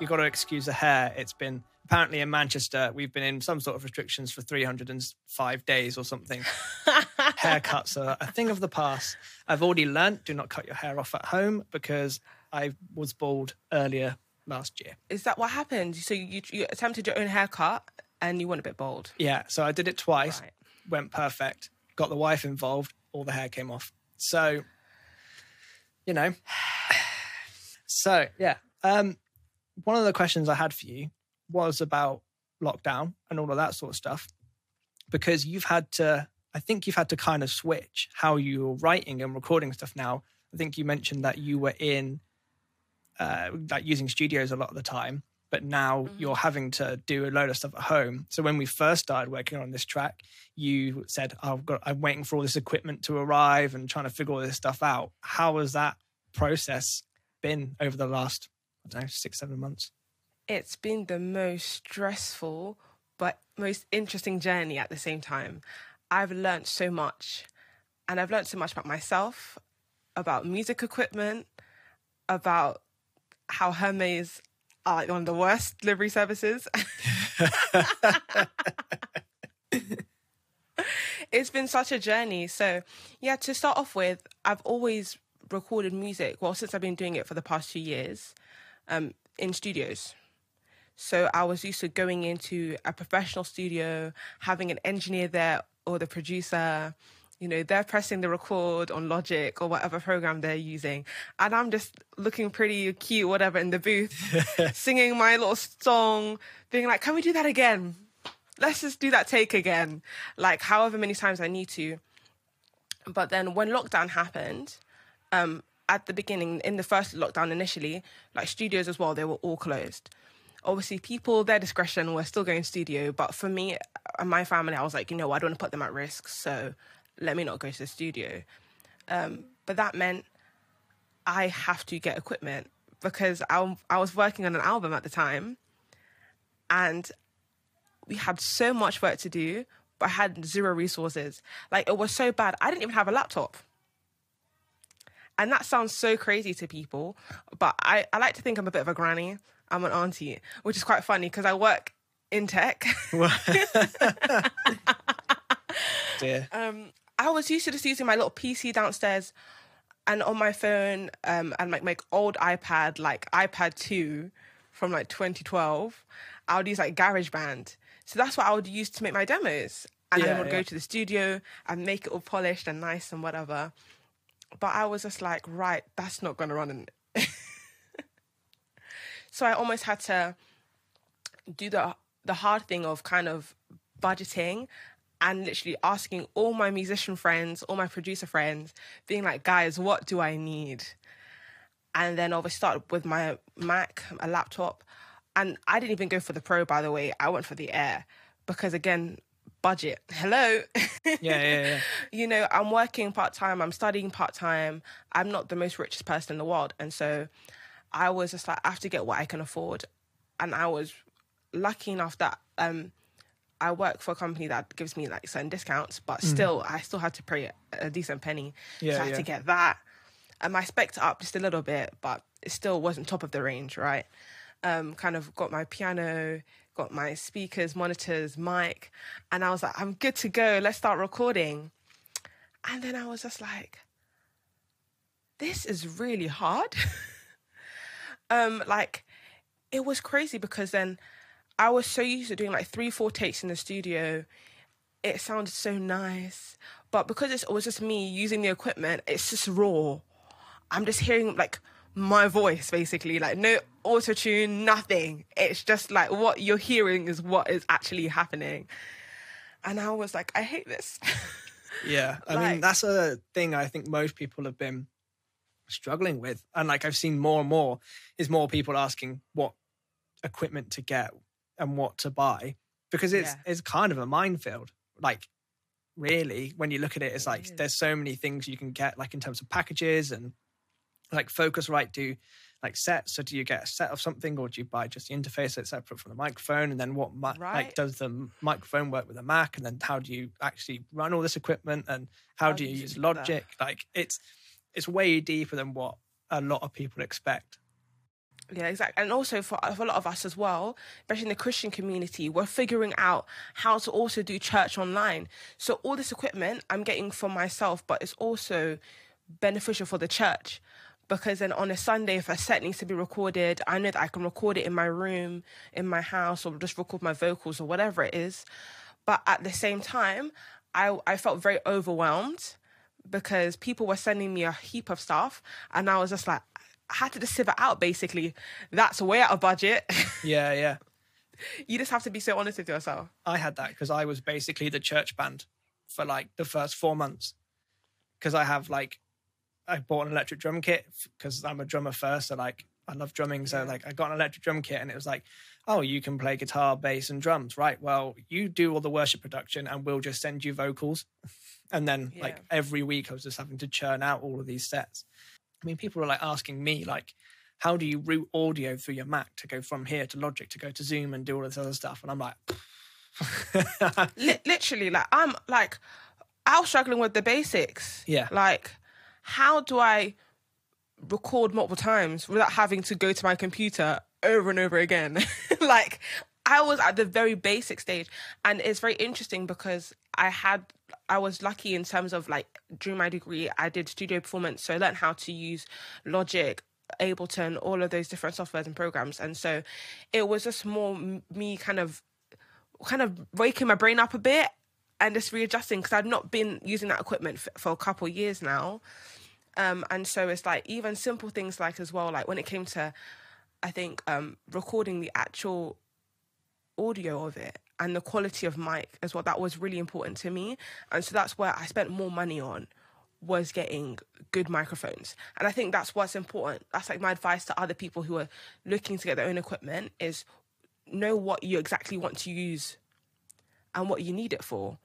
you've got to excuse the hair. It's been apparently in Manchester, we've been in some sort of restrictions for 305 days or something. Haircuts are a thing of the past. I've already learnt do not cut your hair off at home because I was bald earlier last year. Is that what happened? So you, you attempted your own haircut and you went a bit bald. Yeah, so I did it twice, Right. went perfect, got the wife involved, all the hair came off. So, you know. So, yeah. Um, one of the questions I had for you was about lockdown and all of that sort of stuff, because you've had to, I think you've had to kind of switch how you're writing and recording stuff now. I think you mentioned that you were in, uh, like using studios a lot of the time, but now you're having to do a load of stuff at home. So when we first started working on this track, you said, oh, "I've got, I'm waiting for all this equipment to arrive and trying to figure all this stuff out." How has that process been over the last, I don't know, six, seven months? It's been the most stressful but most interesting journey at the same time. I've learned so much and I've learned so much about myself, about music equipment, about how Hermes are like one of the worst delivery services. it's been such a journey. So, yeah, to start off with, I've always recorded music. Well, since I've been doing it for the past two years, um, in studios. So I was used to going into a professional studio, having an engineer there or the producer. You know, they're pressing the record on Logic or whatever program they're using. And I'm just looking pretty cute, whatever, in the booth, singing my little song, being like, can we do that again? Let's just do that take again. Like, however many times I need to. But then when lockdown happened, um, at the beginning, in the first lockdown initially, like studios as well, they were all closed. Obviously, people, their discretion, were still going studio. But for me and my family, I was like, you know, I don't want to put them at risk. So let me not go to the studio. Um, but that meant I have to get equipment because I, I was working on an album at the time and we had so much work to do, but I had zero resources. Like, it was so bad. I didn't even have a laptop. And that sounds so crazy to people, but I, I like to think I'm a bit of a granny. I'm an auntie, which is quite funny because I work in tech. Dear. um, I was used to just using my little PC downstairs and on my phone um, and like my old iPad, like iPad 2 from like 2012, I would use like GarageBand. So that's what I would use to make my demos. And Yeah, I would yeah. go to the studio and make it all polished and nice and whatever. But I was just like, right, that's not going to run. In... so I almost had to do the the hard thing of kind of budgeting and literally asking all my musician friends, all my producer friends, being like, guys, what do I need? And then obviously started with my Mac, a laptop. And I didn't even go for the Pro, by the way. I went for the Air because, again, budget. Hello. Yeah, yeah, yeah. you know, I'm working part time, I'm studying part time. I'm not the most richest person in the world. And so I was just like, I have to get what I can afford. And I was lucky enough that um, I work for a company that gives me like certain discounts, but still, I still had to pay a decent penny. Yeah, so I had yeah. to get that. And I spec'd up just a little bit, but it still wasn't top of the range, right? Um, kind of got my piano, got my speakers, monitors, mic, and I was like, I'm good to go. Let's start recording. And then I was just like, this is really hard. um, like, it was crazy because then I was so used to doing like three, four takes in the studio. It sounded so nice. But because it was just me using the equipment, it's just raw. I'm just hearing like my voice basically, like no auto tune, nothing. It's just like what you're hearing is what is actually happening. And I was like, I hate this. Yeah, I mean that's a thing I think most people have been struggling with, and like I've seen more and more is more people asking what equipment to get and what to buy because it's Yeah. it's kind of a minefield. Like really, when you look at it, it's like there's so many things you can get, like in terms of packages and like Focusrite do like sets. So do you get a set of something, or do you buy just the interface that's separate from the microphone? And then what mi- like does the microphone work with a Mac? And then how do you actually run all this equipment? And how, How do you you use do that? Logic? Like it's it's way deeper than what a lot of people expect. Yeah, exactly. And also for, for a lot of us as well, especially in the Christian community, we're figuring out how to also do church online. So all this equipment I'm getting for myself, but it's also beneficial for the church. Because then on a Sunday, if a set needs to be recorded, I know that I can record it in my room, in my house, or just record my vocals or whatever it is. But at the same time, I, I felt very overwhelmed because people were sending me a heap of stuff. And I was just like, I had to just sieve it out basically. That's way out of budget. Yeah, yeah. you just have to be so honest with yourself. I had that because I was basically the church band for like the first four months. Because I have like, I bought an electric drum kit because I'm a drummer first. So like, I love drumming. So Yeah. like, I got an electric drum kit and it was like, oh, you can play guitar, bass, and drums, right? Well, you do all the worship production and we'll just send you vocals. And then like every week I was just having to churn out all of these sets. I mean, people were like asking me like, how do you route audio through your Mac to go from here to Logic to go to Zoom and do all this other stuff? And I'm like, literally, like I'm like, I was struggling with the basics. Yeah. Like, how do I record multiple times without having to go to my computer over and over again? like, I was at the very basic stage, and it's very interesting because I had. I was lucky in terms of like during my degree, I did studio performance, so I learned how to use Logic, Ableton, all of those different softwares and programs, and so it was just more me kind of kind of waking my brain up a bit and just readjusting because I've not been using that equipment f- for a couple of years now. Um, and so it's like even simple things like as well, like when it came to, I think, um, recording the actual audio of it and the quality of mic as well, that was really important to me. And so that's where I spent more money on was getting good microphones. And I think that's what's important. That's like my advice to other people who are looking to get their own equipment is know what you exactly want to use and what you need it for.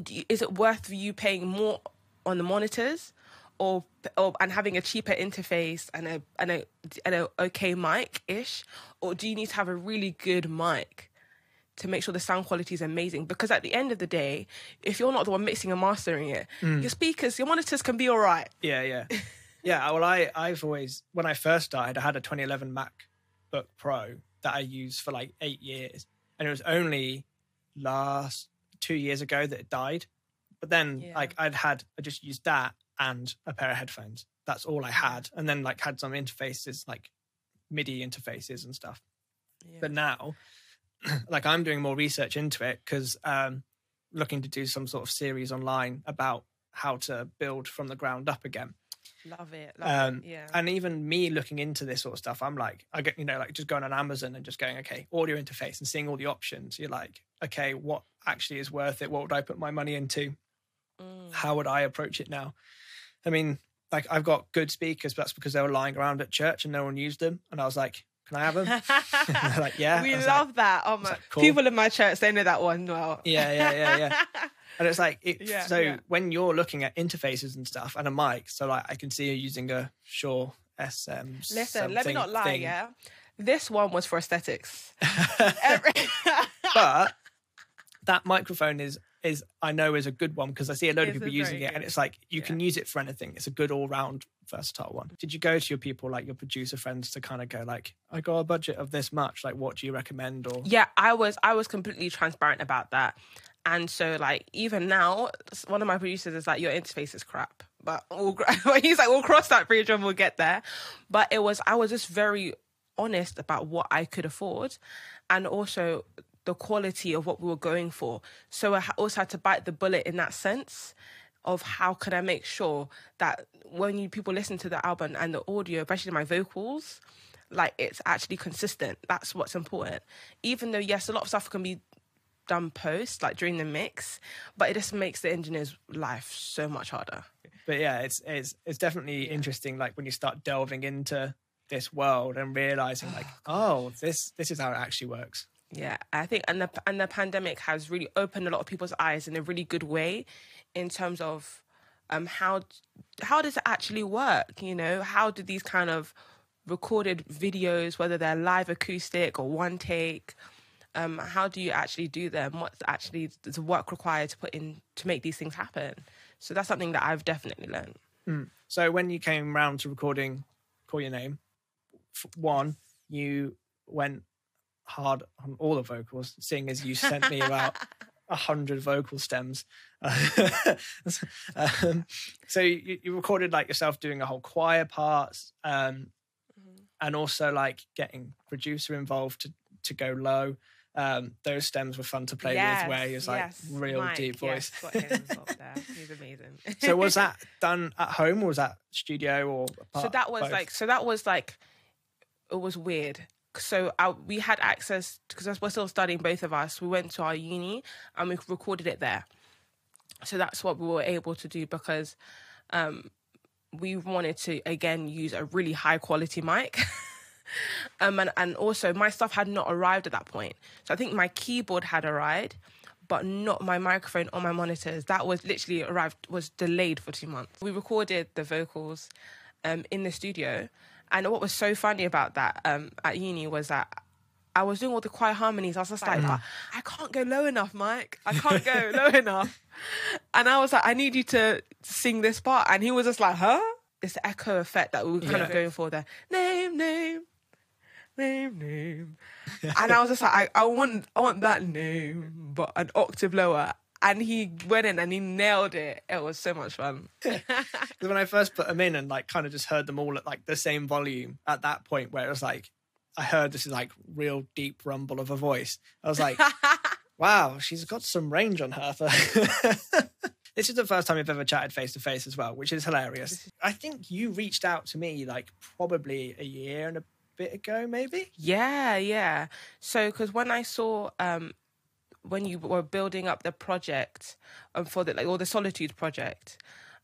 Do you, is it worth you paying more on the monitors, or, or and having a cheaper interface and a and a and a okay mic ish, or do you need to have a really good mic to make sure the sound quality is amazing? Because at the end of the day, if you're not the one mixing and mastering it, mm. your speakers, your monitors can be all right. Yeah, yeah, yeah. Uh, well, I I've always when I first started, I had a 2011 MacBook Pro that I used for like eight years, and it was only last two years ago that it died. But then, Yeah. like, I'd had I just used that and a pair of headphones. That's all I had, and then like had some interfaces like MIDI interfaces and stuff. But now, like, I'm doing more research into it because um, looking to do some sort of series online about how to build from the ground up again. Love it. Love Um, it. Yeah. And even me looking into this sort of stuff, I'm like, I get, you know, like just going on Amazon and just going, okay, audio interface and seeing all the options. You're like, okay, what actually is worth it? What would I put my money into? Mm. How would I approach it now? I mean, like I've got good speakers, but that's because they were lying around at church and no one used them. And I was like, can I have them? Like, yeah. we was like, love that. Oh my! like, cool. People in my church, they know that one well. yeah, yeah, yeah, yeah. And it's like, it, Yeah, so yeah. when you're looking at interfaces and stuff and a mic, so like I can see you using a Shure SM. Listen, let me not lie. thing. Yeah, this one was for aesthetics. Every- but that microphone is is I know is a good one because I see a load of people using it, and it's like you yeah. can use it for anything. It's a good all round versatile one. Did you go to your people like your producer friends to kind of go like, I got a budget of this much, like what do you recommend? Or yeah, I was I was completely transparent about that, and so like even now, one of my producers is like, your interface is crap. But we'll, he's like, we'll cross that bridge when we'll get there. But it was I was just very honest about what I could afford, and also the quality of what we were going for. So I also had to bite the bullet in that sense of how can I make sure that when you people listen to the album and the audio, especially my vocals, like it's actually consistent. That's what's important. Even though yes, a lot of stuff can be done post, like during the mix, but it just makes the engineer's life so much harder. but yeah, it's it's it's definitely interesting. Like when you start delving into this world and realizing like, oh, oh this this is how it actually works. Yeah, I think and the and the pandemic has really opened a lot of people's eyes in a really good way, in terms of um how how does it actually work? You know, how do these kind of recorded videos, whether they're live acoustic or one take, um, how do you actually do them? What's actually the work required to put in to make these things happen? So that's something that I've definitely learned. So when you came round to recording "Call Your Name," one, you went hard on all the vocals, seeing as you sent me about a hundred vocal stems. um, so you, you recorded like yourself doing a whole choir parts, um, and also like getting producer involved to to go low. Um, those stems were fun to play with, where he was like yes, real Mike, deep voice. Yes, there. He's amazing. so was that done at home or was that studio or so that was like so that was like it was weird so I, we had access because we're still studying both of us we went to our uni and we recorded it there. So that's what we were able to do because um, we wanted to again use a really high quality mic. Um, and, and also my stuff had not arrived at that point. So i think my keyboard had arrived but not my microphone or my monitors. That was literally arrived was delayed for two months. We recorded the vocals um, in the studio and what was so funny about that um, at uni was that I was doing all the choir harmonies. I was just like, "I- I can't go low enough, Mike. I can't go low enough. And I was like, I need you to sing this part. And he was just like, huh? This echo effect that we were kind of going for there. Name, name, name, name. and I was just like, I, I want, I want that name, but an octave lower. And he went in and he nailed it. It was so much fun. when I first put them in and like kind of just heard them all at like the same volume at that point where it was like I heard this is like real deep rumble of a voice. I was like, wow, she's got some range on her. this is the first time we've ever chatted face to face as well, which is hilarious. I think you reached out to me like probably a year and a bit ago, maybe. Yeah, yeah. So, because when I saw um, when you were building up the project um, for the like or the Solitude project,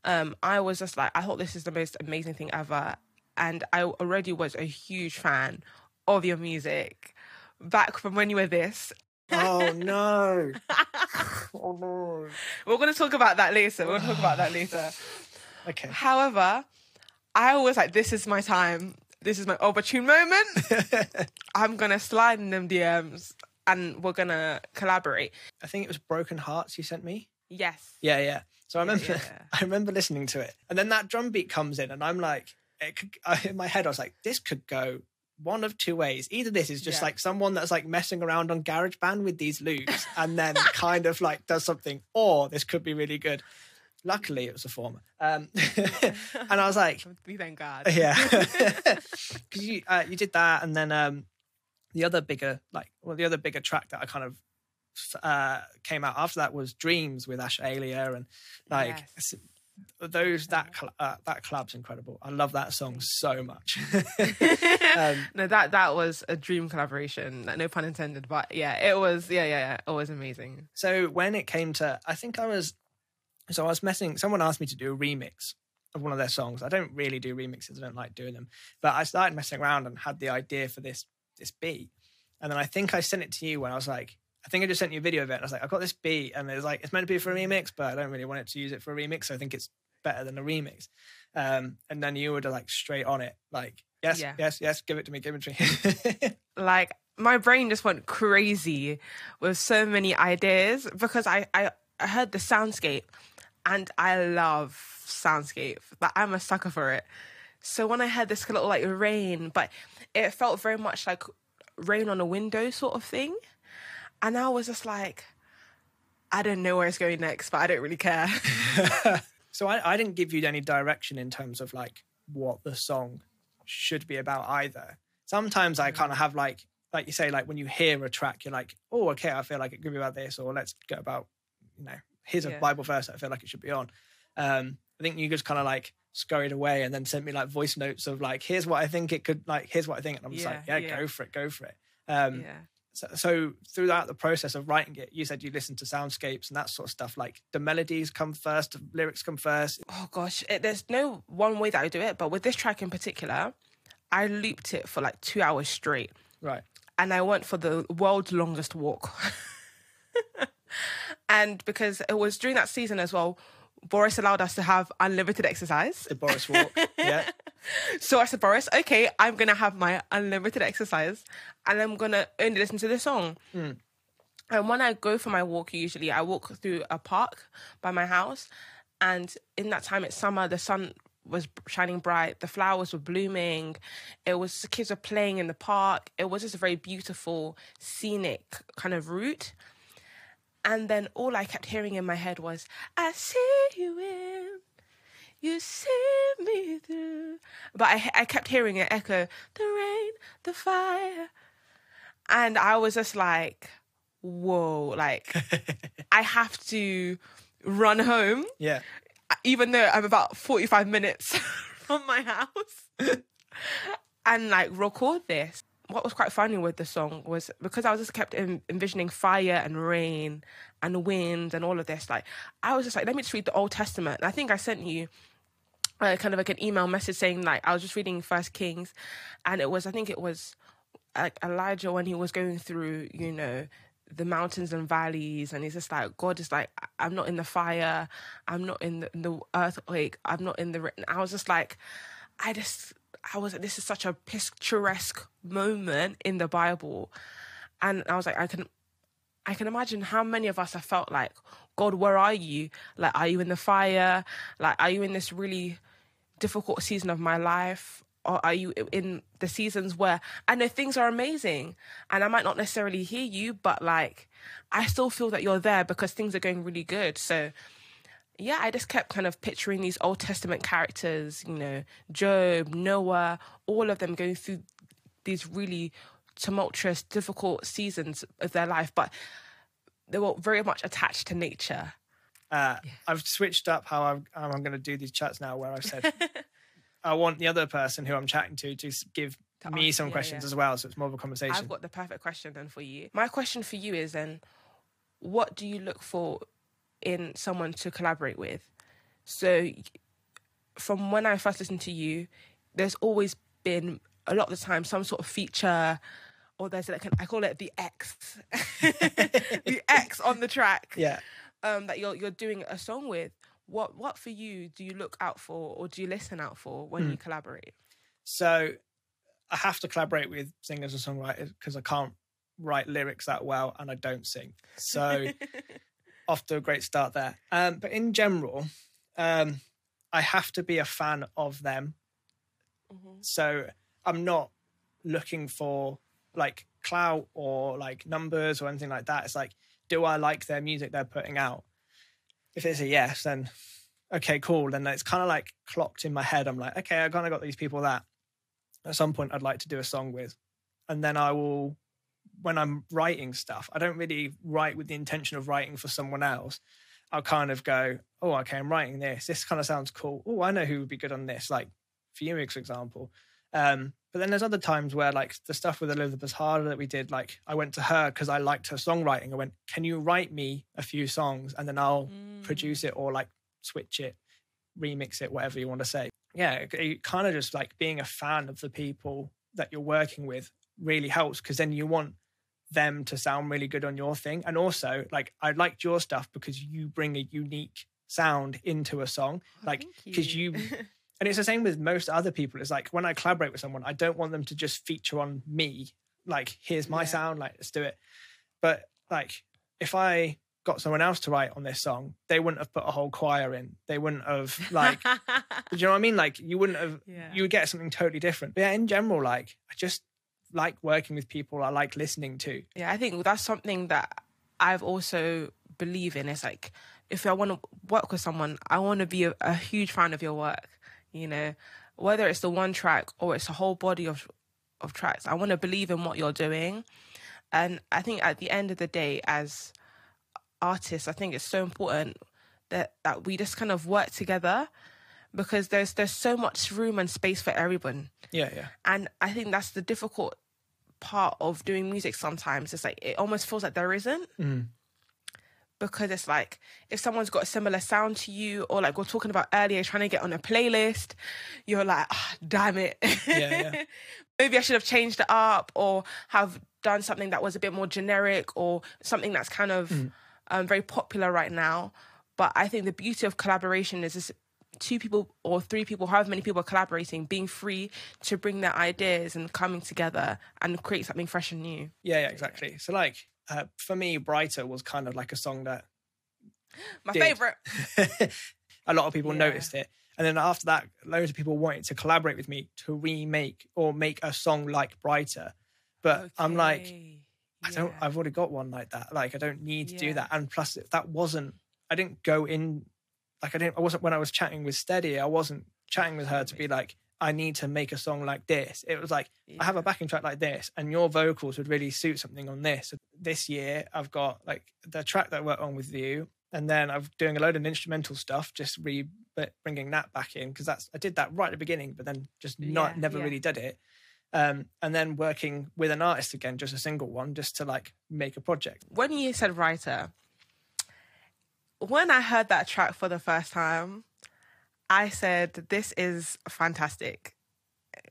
um, I was just like, I thought this is the most amazing thing ever, and I already was a huge fan of your music back from when you were this. Oh no. oh no. We're going to talk about that later. We're going to talk about that later. Okay. However, I always like this is my time. This is my opportune moment. I'm gonna slide in them DMs and we're gonna collaborate. I think it was Broken Hearts you sent me. Yes. Yeah, yeah. So I remember, yeah. I remember listening to it, and then that drum beat comes in, and I'm like, it could, in my head, I was like, this could go one of two ways. Either this is just Yeah. like someone that's like messing around on GarageBand with these loops, and then kind of like does something, or this could be really good. Luckily, it was a former, um, and I was like, We thank God. yeah, because you uh, you did that, and then um, the other bigger like well, the other bigger track that I kind of uh, came out after that was Dreams with Ash Alia, and like Yes. those that uh, that collab's incredible. I love that song so much. um, no, that that was a dream collaboration. No pun intended, but yeah, it was. Yeah, yeah, yeah. It was amazing. so when it came to, I think I was, so I was messing. Someone asked me to do a remix of one of their songs. I don't really do remixes. I don't like doing them, but I started messing around and had the idea for this this beat, and then I think I sent it to you when I was like. I think I just sent you a video of it. And I was like, I've got this beat, and it's like, it's meant to be for a remix, but I don't really want it to use it for a remix. So I think it's better than a remix. Um, and then you were like straight on it, like, yes, Yeah. yes, yes, give it to me, give it to me. Like my brain just went crazy with so many ideas because I I, I heard the soundscape, and I love soundscape. Like I'm a sucker for it. So when I heard this little like rain, but it felt very much like rain on a window sort of thing. And I was just like, I don't know where it's going next, but I don't really care. so I, I didn't give you any direction in terms of like what the song should be about either. Sometimes I kind of have like, like you say, like when you hear a track, you're like, oh, okay, I feel like it could be about this, or let's go about, you know, here's a Yeah. Bible verse that I feel like it should be on. Um, I think you just kind of like scurried away and then sent me like voice notes of like, here's what I think it could, like, here's what I think, and I'm just like, Yeah, yeah, yeah. go for it, go for it. Um, yeah. so, so throughout the process of writing it, you said you listened to soundscapes and that sort of stuff. Like, the melodies come first, the lyrics come first. Oh gosh, it, there's no one way that I do it, but with this track in particular, I looped it for like two hours straight. Right. and I went for the world's longest walk. and because it was during that season as well, Boris allowed us to have unlimited exercise. The Boris Walk. yeah. So I said, Boris, okay, I'm gonna have my unlimited exercise and I'm gonna only listen to this song. Hmm. And when I go for my walk, usually I walk through a park by my house. And in that time, it's summer, the sun was shining bright. The flowers were blooming. It was the kids were playing in the park. It was just a very beautiful, scenic kind of route. And then all I kept hearing in my head was, "I see you in, you see me through." But I I kept hearing it echo, "The rain, the fire," and I was just like, "Whoa!" Like I have to run home Yeah. even though I'm about 45 minutes from my house and like record this. What was quite funny with the song was because I was just kept en- envisioning fire and rain and wind and all of this. Like, I was just like, let me just read the Old Testament. And I think I sent you uh, kind of like an email message saying, like, I was just reading First Kings and it was, I think it was like Elijah when he was going through, you know, the mountains and valleys, and he's just like, God is like, I'm not in the fire, I'm not in the, in the earthquake, I'm not in the. written." I was just like, I just, I was like, this is such a picturesque moment in the Bible, and I was like, I can, I can imagine how many of us have felt like, God, where are you? Like, are you in the fire? Like, are you in this really difficult season of my life? Or are you in the seasons where I know things are amazing and I might not necessarily hear you, but like I still feel that you're there because things are going really good. So yeah, I just kept kind of picturing these Old Testament characters, you know, Job, Noah, all of them going through these really tumultuous, difficult seasons of their life, but they were very much attached to nature. Uh, I've switched up how I'm, how I'm going to do these chats now, where I've said I want the other person who I'm chatting to to give To me ask- some yeah, questions yeah. as well, so it's more of a conversation. I've got the perfect question then for you. My question for you is then, what do you look for in someone to collaborate with? So, from when I first listened to you, there's always been a lot of the time some sort of feature, or there's like an, I call it the X, the X on the track. yeah. Um, that you're you're doing a song with. What what for you do you look out for, or do you listen out for when Hmm. you collaborate? So I have to collaborate with singers and songwriters because I can't write lyrics that well and I don't sing. So off to a great start there. Um, but in general, um, I have to be a fan of them. Mhm. So I'm not looking for like clout or like numbers or anything like that. It's like, do I like their music they're putting out? If it's a yes, then okay, cool. Then it's kind of like clocked in my head. I'm like, okay, I kind of got these people that at some point I'd like to do a song with. And then I will, when I'm writing stuff, I don't really write with the intention of writing for someone else. I'll kind of go, oh, okay, I'm writing this. This kind of sounds cool. Oh, I know who would be good on this, like Phoenix, for example. Um, but then there's other times where, like the stuff with Elizabeth Harder that we did, like I went to her because I liked her songwriting. I went, can you write me a few songs and then I'll Mm. produce it or like switch it, remix it, whatever you want to say. Yeah, kind of just like being a fan of the people that you're working with really helps because then you want them to sound really good on your thing. And also, like, I liked your stuff because you bring a unique sound into a song. Oh, like, Oh, Thank because you, and it's the same with most other people. It's like when I collaborate with someone, I don't want them to just feature on me. Like, here's my Yeah. sound, like, let's do it. But like, if I got someone else to write on this song, they wouldn't have put a whole choir in. They wouldn't have like, do you know what I mean? Like, you wouldn't have. Yeah. You would get something totally different. But yeah, in general, like, I just like working with people I like listening to. Yeah, I think that's something that I've also believe in. It's like if I want to work with someone, I want to be a, a huge fan of your work. You know, whether it's the one track or it's a whole body of of tracks, I want to believe in what you're doing. And I think at the end of the day, as artists, I think it's so important that that we just kind of work together because there's there's so much room and space for everyone Yeah, yeah. and I think that's the difficult part of doing music sometimes. It's like it almost feels like there isn't. Mm. Because it's like if someone's got a similar sound to you, or like we are talking about earlier, trying to get on a playlist, you're like, "Ah, damn it. Yeah, yeah. Maybe I should have changed it up or have done something that was a bit more generic or something that's kind of Mm. um, very popular right now. But I think the beauty of collaboration is this two people or three people, however many people are collaborating, being free to bring their ideas and coming together and create something fresh and new. Yeah, yeah, exactly. So, like, uh, for me, Brighter was kind of like a song that My Did. favorite. a lot of people Yeah. noticed it. And then after that, loads of people wanted to collaborate with me to remake or make a song like Brighter. But I'm like, Okay. I don't. I've already got one like that. Like I don't need to do that. And plus, that wasn't. I didn't go in. Like I didn't. I wasn't when I was chatting with Steady. I wasn't chatting with her to be like, I need to make a song like this. It was like I have a backing track like this, and your vocals would really suit something on this. So This year, I've got like the track that I worked on with you, and then I'm doing a load of instrumental stuff, just re bringing that back in because that's I did that right at the beginning, but then just not Yeah, never yeah. really did it. Um, and then working with an artist again, just a single one, just to like make a project. when you said writer, when I heard that track for the first time, I said, This is fantastic.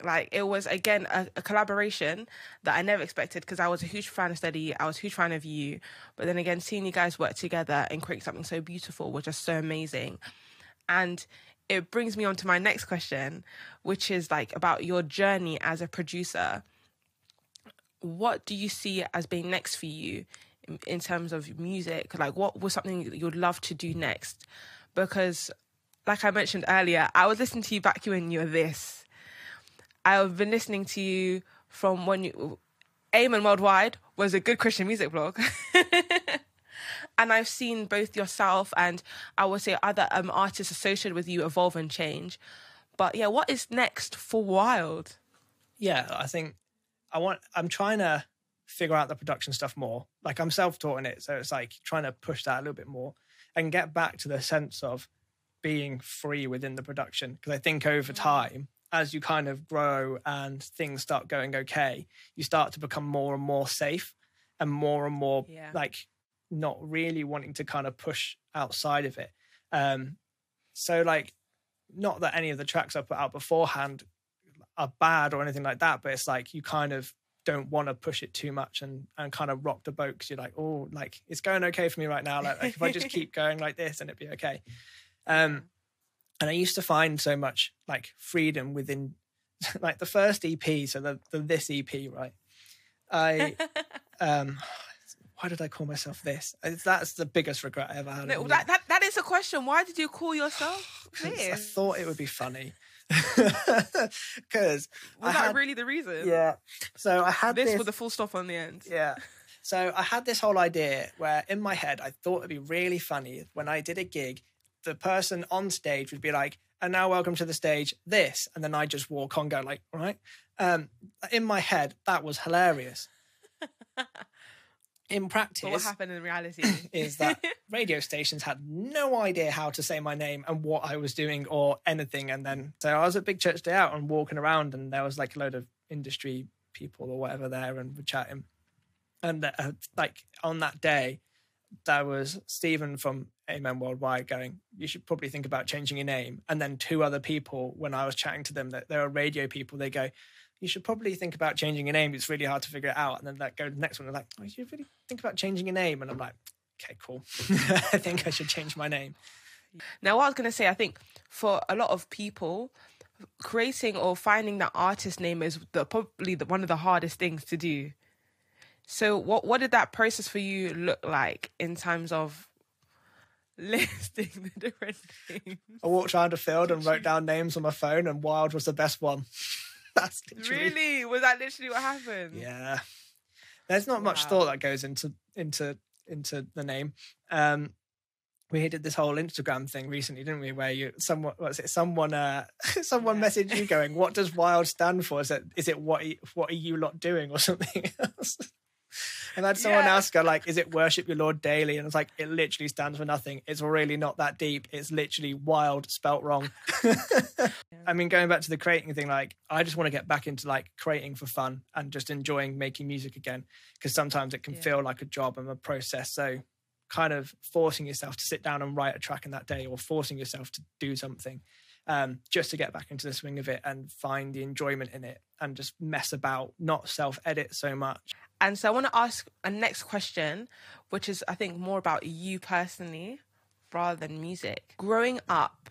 Like, it was again a, a collaboration that I never expected because I was a huge fan of Steady, I was a huge fan of you. But then again, seeing you guys work together and create something so beautiful was just so amazing. And it brings me on to my next question, which is like about your journey as a producer what do you see as being next for you in, terms of music? Like, what was something you'd love to do next? Because, like I mentioned earlier, I was listening to you back when you were this. I've been listening to you from when you. Amen Worldwide was a good Christian music blog. and I've seen both yourself and I would say other um, artists associated with you evolve and change. But yeah, what is next for WYLD? Yeah, I think I want. I'm trying to figure out the production stuff more. Like I'm self-taught in it, so it's like trying to push that a little bit more and get back to the sense of being free within the production. Because I think over time, as you kind of grow and things start going okay, you start to become more and more safe and more and more Yeah. like not really wanting to kind of push outside of it. Um, so like, not that any of the tracks I put out beforehand are bad or anything like that, but it's like you kind of don't want to push it too much and and kind of rock the boat because you're like, oh, like it's going okay for me right now. Like, like if I just keep going like this, and it'd be okay. Um, and I used to find so much like freedom within like the first EP, so the, the this EP, right? I um why did I call myself this? That's the biggest regret I ever had. No, that, that that is a question. Why did you call yourself this? I thought it would be funny. Because Was I that had, really the reason? yeah. So I had This this, with a full stop on the end. Yeah. So I had this whole idea where in my head I thought it'd be really funny when I did a gig, the person on stage would be like, and now welcome to the stage, this, and then I just walk on, go like, right Um, in my head, that was hilarious. in But what happened in reality is that radio stations had no idea how to say my name and what I was doing or anything. And then, so I was at Big Church Day Out and walking around, and there was like a load of industry people or whatever there, and we're chatting. And uh, like on that day, there was Stephen from Amen Worldwide going, You should probably think about changing your name. And then two other people, when I was chatting to them, that they were radio people, they go, you should probably think about changing your name. It's really hard to figure it out. And then that go to the next one. They're like, oh, you should really think about changing your name. And I'm like, okay, cool. I think I should change my name. Now, what I was going to say, I think for a lot of people, creating or finding that artist name is the, probably the, one of the hardest things to do. So, what what did that process for you look like in terms of listing the different names? I walked around a field and wrote down names on my phone, and WYLD was the best one. That's literally Really, was that literally what happened? Yeah. There's not much thought that goes into into into the name. Um we did this whole Instagram thing recently, didn't we? Where you someone what's it? Someone uh someone Yeah. messaged you going, "What does WYLD stand for? Is it is it what what are you lot doing or something else?" And I had someone Yeah. ask her like, "Is it worship your Lord daily?" And it's like, it literally stands for nothing. It's really not that deep. It's literally wild spelt wrong. I mean, going back to the creating thing, like I just want to get back into like creating for fun and just enjoying making music again because sometimes it can Yeah. feel like a job and a process. So, kind of forcing yourself to sit down and write a track in that day, or forcing yourself to do something, um, just to get back into the swing of it and find the enjoyment in it and just mess about, not self edit so much. And so I want to ask a next question, which is I think more about you personally rather than music. Growing up,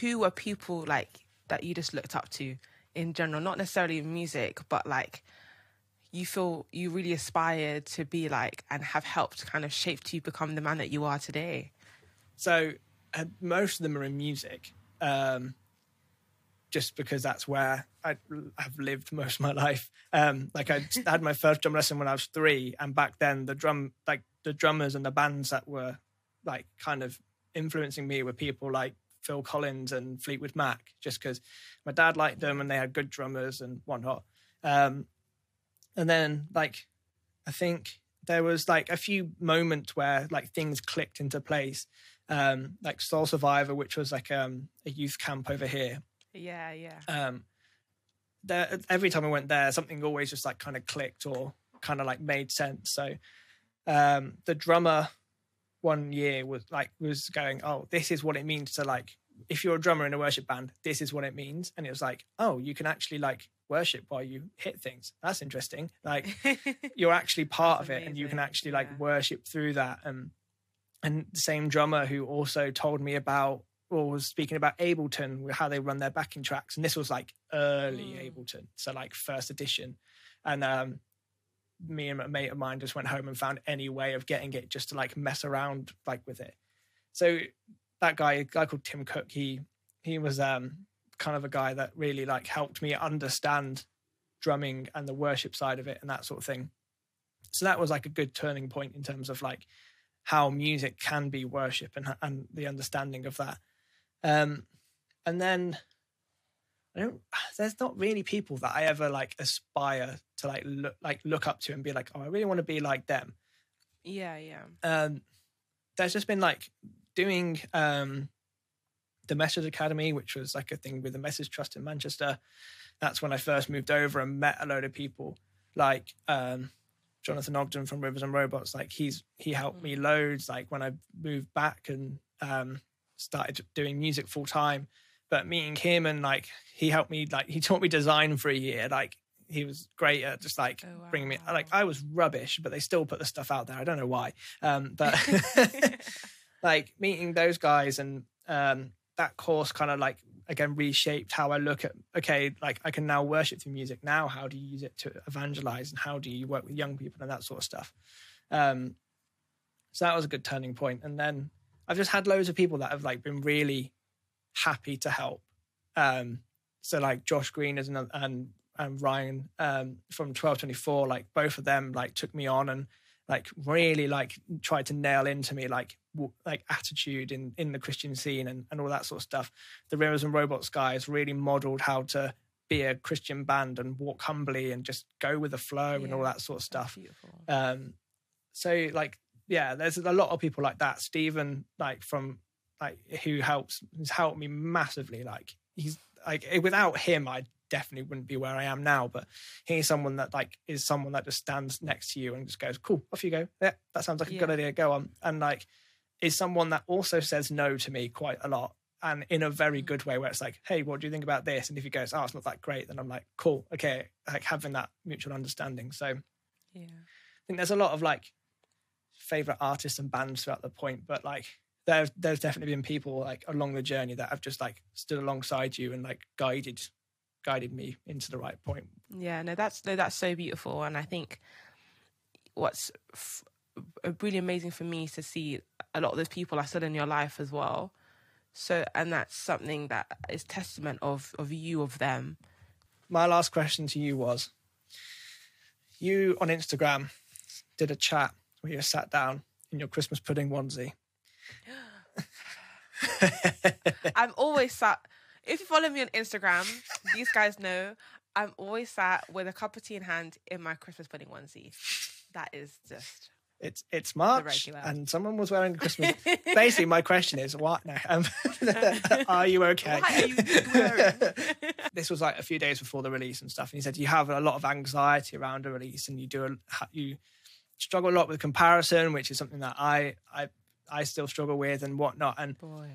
who were people like that you just looked up to in general, not necessarily in music, but like you feel you really aspired to be like and have helped kind of shaped you become the man that you are today? So uh, most of them are in music. Um, just because that's where I have lived most of my life. Um, like I had my first drum lesson when I was three, and back then the drum, like the drummers and the bands that were like kind of influencing me were people like Phil Collins and Fleetwood Mac, just because my dad liked them and they had good drummers and whatnot. Um, and then like I think there was like a few moments where like things clicked into place. Um, like Soul Survivor, which was like um, a youth camp over here. Yeah, yeah. Um, there, every time I went there, something always just like kind of clicked or kind of like made sense. So um, the drummer one year was like was going, oh, this is what it means to like if you're a drummer in a worship band, this is what it means. And it was like, oh, you can actually like worship while you hit things. That's interesting. Like you're actually part of it and you can actually like Yeah. worship through that. And and the same drummer who also told me about or was speaking about Ableton, how they run their backing tracks. And this was like early Mm. Ableton. So like first edition. And um me and a mate of mine just went home and found any way of getting it just to like mess around like with it. So that guy, a guy called Tim Cook, he he was um kind of a guy that really like helped me understand drumming and the worship side of it and that sort of thing. So that was like a good turning point in terms of like how music can be worship and and the understanding of that. Um and then I don't there's not really people that I ever like aspire to like look like look up to and be like, oh, I really want to be like them yeah, yeah. um, there's just been like doing um, the Message Academy, which was like a thing with the Message Trust in Manchester. That's when I first moved over and met a load of people like um, Jonathan Ogden from Rivers and Robots. Like he's he helped me loads. Like when I moved back and um, started doing music full time. But meeting him and like he helped me like he taught me design for a year. Like he was great at just like Oh, bringing me like I was rubbish, but they still put the stuff out there. I don't know why. Um, but like meeting those guys and um, that course kind of like again reshaped how I look at okay, like I can now worship through music. Now, how do you use it to evangelize and how do you work with young people and that sort of stuff? Um, so that was a good turning point. And then I've just had loads of people that have like been really happy to help. Um, so like Josh Green is another, and and Ryan um, from twelve twenty four, like both of them like took me on and like really like tried to nail into me like w- like attitude in in the Christian scene and and all that sort of stuff. The Rivers and Robots guys really modeled how to be a Christian band and walk humbly and just go with the flow and all that sort of stuff. Um, so like, yeah, there's a lot of people like that. Stephen, like from like who helps, has helped me massively. Like he's like without him, I definitely wouldn't be where I am now. But he's someone that like is someone that just stands next to you and just goes, "Cool, off you go. Yeah, that sounds like a good idea. Go on." And like is someone that also says no to me quite a lot. And in a very Mm. good way, where it's like, "Hey, what do you think about this?" And if he goes, "Oh, it's not that great," then I'm like, "Cool, okay." Like having that mutual understanding. So Yeah. I think there's a lot of like favorite artists and bands throughout the point, but like there there's definitely been people like along the journey that have just like stood alongside you and like guided guided me into the right point. Yeah, no, that's no, that's so beautiful, and I think what's f- uh, really amazing for me is to see a lot of those people are still in your life as well. So, and that's something that is testament of of you of them. My last question to you was you on Instagram did a chat where you sat down in your Christmas pudding onesie. I'm always sat. If you follow me on Instagram, these guys know I'm always sat with a cup of tea in hand in my Christmas pudding onesie. That is just It's it's March and someone was wearing a Christmas. Basically, my question is, what? No, um, are you okay? Are you wearing? this was like a few days before the release and stuff. And he said you have a lot of anxiety around a release, and you do a, you struggle a lot with comparison, which is something that I I I still struggle with and whatnot. And boy.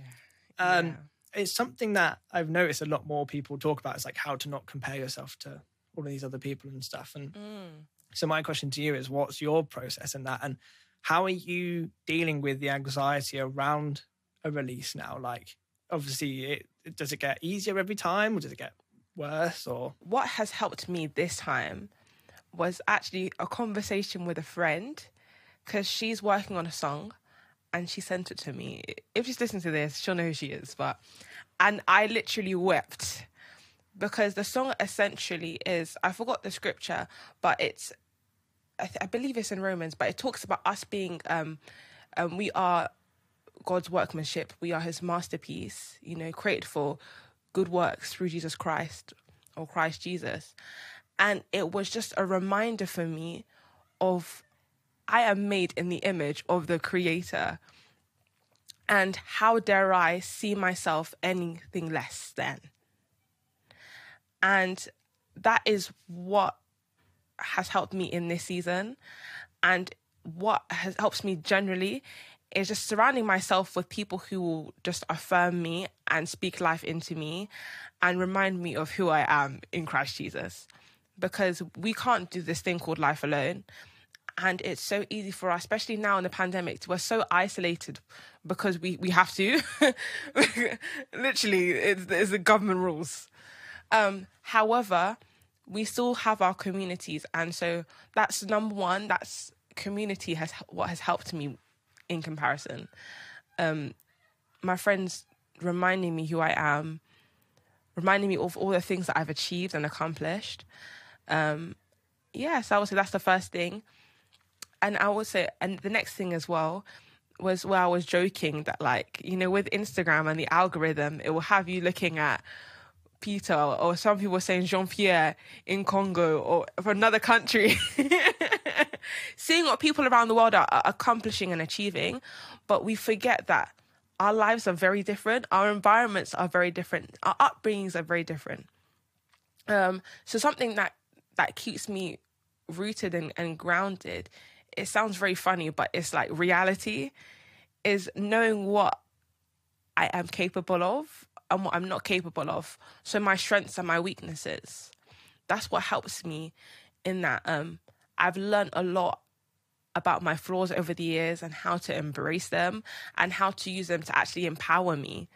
um, yeah. it's something that I've noticed a lot more people talk about. It's like how to not compare yourself to all of these other people and stuff. And Mm. so my question to you is, what's your process in that, and how are you dealing with the anxiety around a release now? Like, obviously, it, does it get easier every time, or does it get worse? Or what has helped me this time was actually a conversation with a friend because she's working on a song and she sent it to me. If she's listening to this, she'll know who she is. But and I literally wept because the song essentially is I forgot the scripture, but it's I, th- I believe it's in Romans, but it talks about us being um, um we are God's workmanship, we are His masterpiece, you know, created for good works through Jesus Christ or Christ Jesus, and it was just a reminder for me of I am made in the image of the Creator. And how dare I see myself anything less than? And that is what has helped me in this season. And what has helps me generally is just surrounding myself with people who will just affirm me and speak life into me and remind me of who I am in Christ Jesus. Because we can't do this thing called life alone. And it's so easy for us, especially now in the pandemic, we're so isolated because we, we have to. Literally, it's, it's the government rules. Um, however, we still have our communities, and so that's number one. That's community has what has helped me in comparison. Um, my friends reminding me who I am, reminding me of all the things that I've achieved and accomplished. Um, yeah, so I would say that's the first thing. And I would say, and the next thing as well was where I was joking that, like, you know, with Instagram and the algorithm, it will have you looking at Peter, or some people saying Jean Pierre in Congo or for another country. Seeing what people around the world are, are accomplishing and achieving, but we forget that our lives are very different, our environments are very different, our upbringings are very different. Um, so something that that keeps me rooted and, and grounded. It sounds very funny, but it's like reality is knowing what I am capable of and what I'm not capable of. So my strengths and my weaknesses. That's what helps me in that um I've learned a lot about my flaws over the years and how to embrace them and how to use them to actually empower me.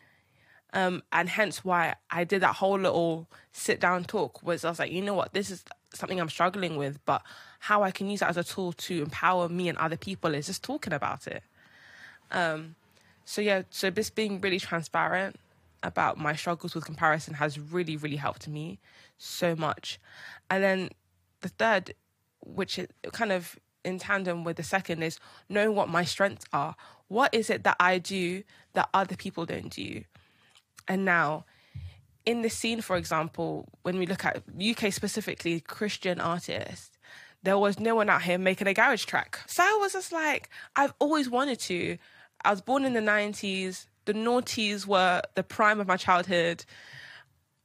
Um, and hence why I did that whole little sit down talk was I was like, you know what, this is something I'm struggling with, but how I can use that as a tool to empower me and other people is just talking about it. Um, so yeah, so just being really transparent about my struggles with comparison has really, really helped me so much. And then the third, which is kind of in tandem with the second, is knowing what my strengths are. What is it that I do that other people don't do? And now, in the scene, for example, when we look at UK specifically, Christian artists, there was no one out here making a garage track. So I was just like, I've always wanted to. I was born in the 90s the noughties were the prime of my childhood.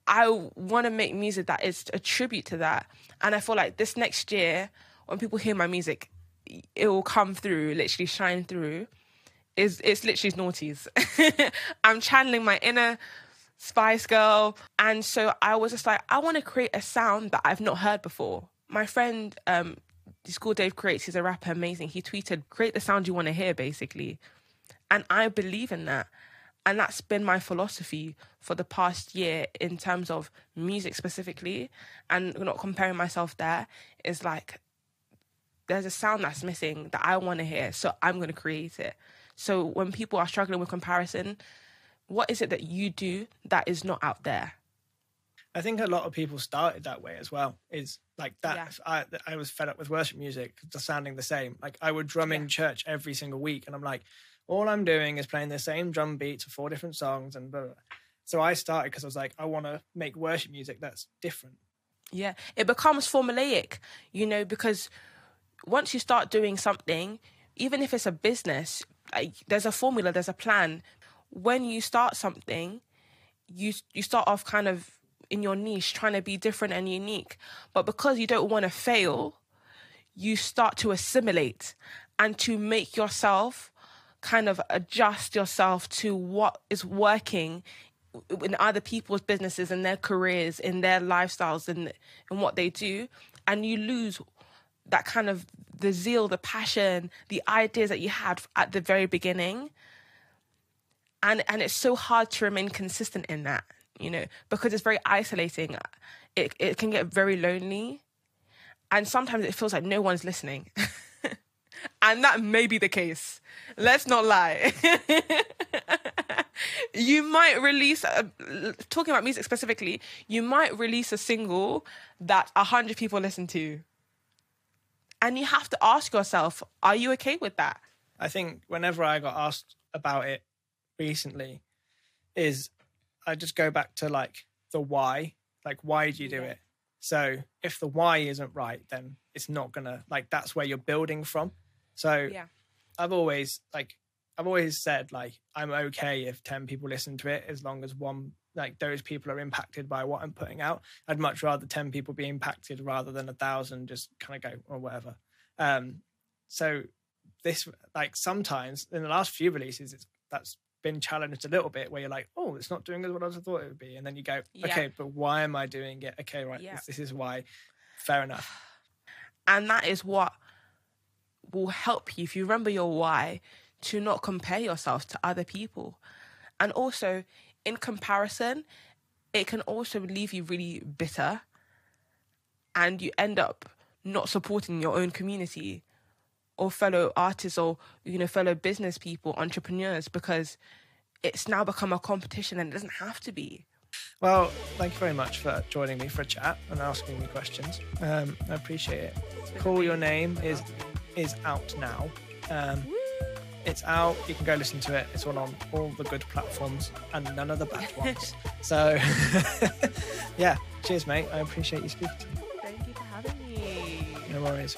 I want to make music that is a tribute to that. And I feel like this next year, when people hear my music, it will come through, literally shine through. Is it's literally noughties. I'm channeling my inner Spice Girl, and so I was just like, I want to create a sound that I've not heard before. My friend, um, School Dave creates. He's a rapper, amazing. He tweeted, "Create the sound you want to hear," basically, and I believe in that and that's been my philosophy for the past year in terms of music specifically and not comparing myself there is like there's a sound that's missing that I want to hear so I'm going to create it so when people are struggling with comparison what is it that you do that is not out there I think a lot of people started that way as well. Is like that. Yeah. I I was fed up with worship music just sounding the same. Like I would drum yeah. in church every single week, and I'm like, all I'm doing is playing the same drum beat to four different songs and blah, blah. so I started because I was like I want to make worship music that's different. Yeah, it becomes formulaic, you know, because once you start doing something, even if it's a business, there's a formula, there's a plan. When you start something, you you start off kind of in your niche, trying to be different and unique. But because you don't want to fail, you start to assimilate and to make yourself kind of adjust yourself to what is working in other people's businesses and their careers, in their lifestyles, and and what they do, and you lose that kind of the zeal, the passion, the ideas that you had at the very beginning. And and it's so hard to remain consistent in that, you know, because it's very isolating. It it can get very lonely. And sometimes it feels like no one's listening. and that may be the case. Let's not lie. you might release a, talking about music specifically you might release a single that 100 people listen to and you have to ask yourself are you okay with that I think whenever I got asked about it recently, is I just go back to like the why. Like, why do you do it? So if the why isn't right, then it's not gonna like that's where you're building from. So yeah I've always like I've always said like I'm okay if ten people listen to it as long as one like those people are impacted by what I'm putting out. I'd much rather ten people be impacted rather than a thousand just kind of go or whatever. Um, so this like sometimes in the last few releases it's that's been challenged a little bit where you're like oh it's not doing as well as i thought it would be and then you go Yeah. okay but why am i doing it okay right Yeah. this, this is why fair enough and that is what will help you if you remember your why to not compare yourself to other people and also in comparison it can also leave you really bitter and you end up not supporting your own community or fellow artists or you know fellow business people entrepreneurs because it's now become a competition and it doesn't have to be. Well thank you very much for joining me for a chat and asking me questions. Um, i appreciate it. Call your name is is out now. Um, it's out. You can go listen to it. It's all on all the good platforms and none of the bad ones. So, yeah, cheers, mate. I appreciate you speaking to me. Thank you for having me. No worries.